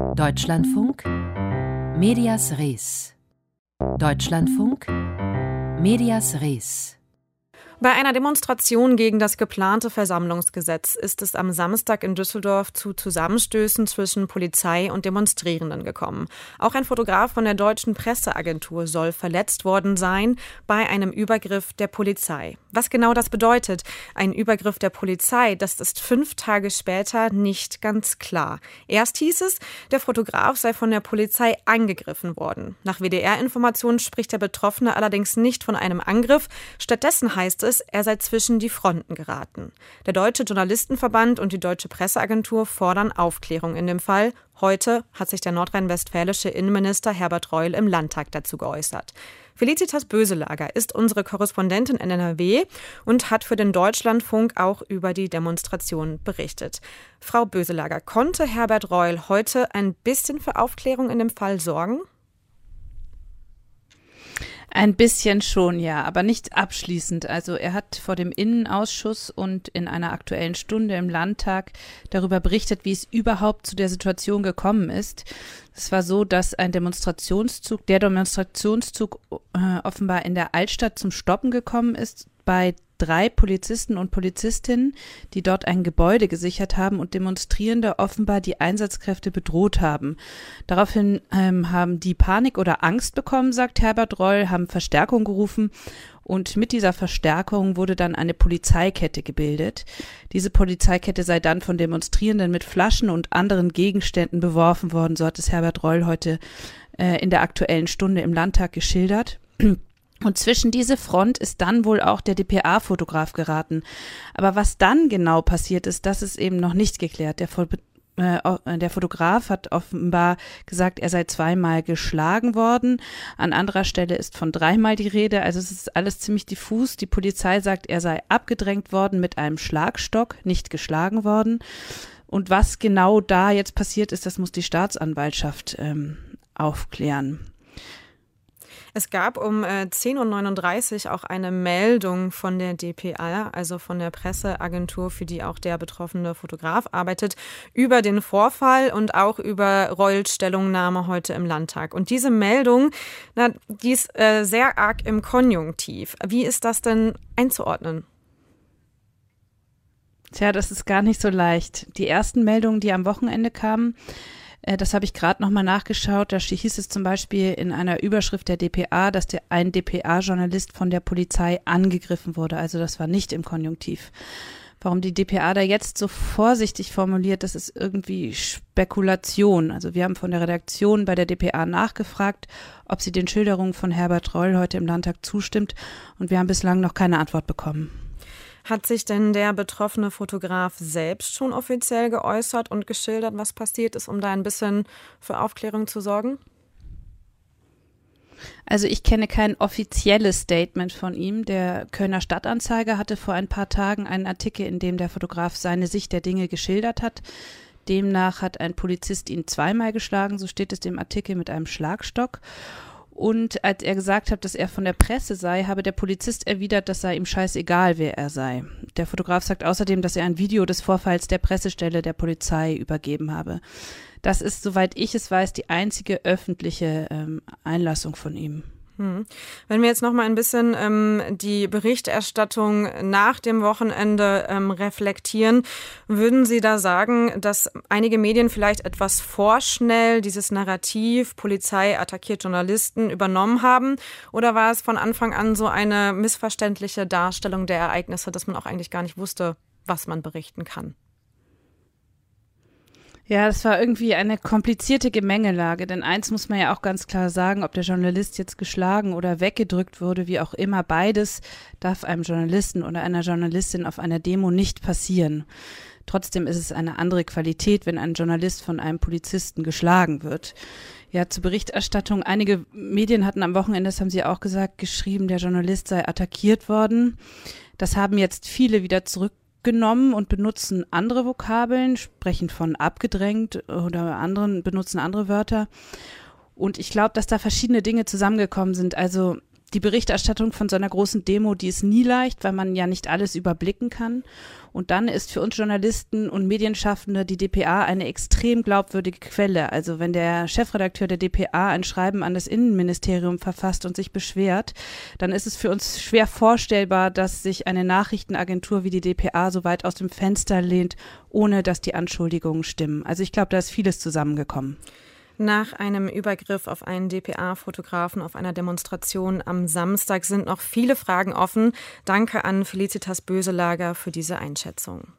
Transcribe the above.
Deutschlandfunk Medias Res. Deutschlandfunk Medias Res. Bei einer Demonstration gegen das geplante Versammlungsgesetz ist es am Samstag in Düsseldorf zu Zusammenstößen zwischen Polizei und Demonstrierenden gekommen. Auch ein Fotograf von der deutschen Presseagentur soll verletzt worden sein bei einem Übergriff der Polizei. Was genau das bedeutet, ein Übergriff der Polizei, das ist fünf Tage später nicht ganz klar. Erst hieß es, der Fotograf sei von der Polizei angegriffen worden. Nach WDR-Informationen spricht der Betroffene allerdings nicht von einem Angriff. Stattdessen heißt es, es, er sei zwischen die Fronten geraten. Der Deutsche Journalistenverband und die Deutsche Presseagentur fordern Aufklärung in dem Fall. Heute hat sich der nordrhein-westfälische Innenminister Herbert Reul im Landtag dazu geäußert. Felicitas Böselager ist unsere Korrespondentin in NRW und hat für den Deutschlandfunk auch über die Demonstration berichtet. Frau Böselager, konnte Herbert Reul heute ein bisschen für Aufklärung in dem Fall sorgen? Ein bisschen schon, ja, aber nicht abschließend. Also er hat vor dem Innenausschuss und in einer aktuellen Stunde im Landtag darüber berichtet, wie es überhaupt zu der Situation gekommen ist. Es war so, dass ein Demonstrationszug, der Demonstrationszug äh, offenbar in der Altstadt zum Stoppen gekommen ist bei drei Polizisten und Polizistinnen, die dort ein Gebäude gesichert haben und Demonstrierende offenbar die Einsatzkräfte bedroht haben. Daraufhin ähm, haben die Panik oder Angst bekommen, sagt Herbert Reul, haben Verstärkung gerufen und mit dieser Verstärkung wurde dann eine Polizeikette gebildet. Diese Polizeikette sei dann von Demonstrierenden mit Flaschen und anderen Gegenständen beworfen worden, so hat es Herbert Reul heute äh, in der aktuellen Stunde im Landtag geschildert. Und zwischen diese Front ist dann wohl auch der DPA-Fotograf geraten. Aber was dann genau passiert ist, das ist eben noch nicht geklärt. Der, äh, der Fotograf hat offenbar gesagt, er sei zweimal geschlagen worden. An anderer Stelle ist von dreimal die Rede. Also es ist alles ziemlich diffus. Die Polizei sagt, er sei abgedrängt worden mit einem Schlagstock, nicht geschlagen worden. Und was genau da jetzt passiert ist, das muss die Staatsanwaltschaft ähm, aufklären. Es gab um äh, 10.39 Uhr auch eine Meldung von der DPA, also von der Presseagentur, für die auch der betroffene Fotograf arbeitet, über den Vorfall und auch über Reuls Stellungnahme heute im Landtag. Und diese Meldung, na, die ist äh, sehr arg im Konjunktiv. Wie ist das denn einzuordnen? Tja, das ist gar nicht so leicht. Die ersten Meldungen, die am Wochenende kamen, äh, das habe ich gerade nochmal nachgeschaut. Da hieß es zum Beispiel in einer Überschrift der DPA, dass der, ein DPA-Journalist von der Polizei angegriffen wurde. Also das war nicht im Konjunktiv. Warum die DPA da jetzt so vorsichtig formuliert, das ist irgendwie Spekulation. Also wir haben von der Redaktion bei der DPA nachgefragt, ob sie den Schilderungen von Herbert Reul heute im Landtag zustimmt und wir haben bislang noch keine Antwort bekommen. Hat sich denn der betroffene Fotograf selbst schon offiziell geäußert und geschildert, was passiert ist, um da ein bisschen für Aufklärung zu sorgen? Also ich kenne kein offizielles Statement von ihm. Der Kölner Stadtanzeiger hatte vor ein paar Tagen einen Artikel, in dem der Fotograf seine Sicht der Dinge geschildert hat. Demnach hat ein Polizist ihn zweimal geschlagen, so steht es im Artikel mit einem Schlagstock. Und als er gesagt hat, dass er von der Presse sei, habe der Polizist erwidert, das sei ihm scheißegal, wer er sei. Der Fotograf sagt außerdem, dass er ein Video des Vorfalls der Pressestelle der Polizei übergeben habe. Das ist, soweit ich es weiß, die einzige öffentliche ähm, Einlassung von ihm. Hm. Wenn wir jetzt noch mal ein bisschen ähm, die Berichterstattung nach dem Wochenende ähm, reflektieren, würden Sie da sagen, dass einige Medien vielleicht etwas vorschnell dieses Narrativ Polizei attackiert Journalisten übernommen haben? Oder war es von Anfang an so eine missverständliche Darstellung der Ereignisse, dass man auch eigentlich gar nicht wusste, was man berichten kann? Ja, das war irgendwie eine komplizierte Gemengelage, denn eins muss man ja auch ganz klar sagen, ob der Journalist jetzt geschlagen oder weggedrückt wurde, wie auch immer, beides darf einem Journalisten oder einer Journalistin auf einer Demo nicht passieren. Trotzdem ist es eine andere Qualität, wenn ein Journalist von einem Polizisten geschlagen wird. Ja, zur Berichterstattung. Einige Medien hatten am Wochenende, das haben sie auch gesagt, geschrieben, der Journalist sei attackiert worden. Das haben jetzt viele wieder zurück genommen und benutzen andere Vokabeln, sprechen von abgedrängt oder anderen benutzen andere Wörter. Und ich glaube, dass da verschiedene Dinge zusammengekommen sind. Also die Berichterstattung von so einer großen Demo, die ist nie leicht, weil man ja nicht alles überblicken kann. Und dann ist für uns Journalisten und Medienschaffende die DPA eine extrem glaubwürdige Quelle. Also wenn der Chefredakteur der DPA ein Schreiben an das Innenministerium verfasst und sich beschwert, dann ist es für uns schwer vorstellbar, dass sich eine Nachrichtenagentur wie die DPA so weit aus dem Fenster lehnt, ohne dass die Anschuldigungen stimmen. Also ich glaube, da ist vieles zusammengekommen. Nach einem Übergriff auf einen DPA-Fotografen auf einer Demonstration am Samstag sind noch viele Fragen offen. Danke an Felicitas Böselager für diese Einschätzung.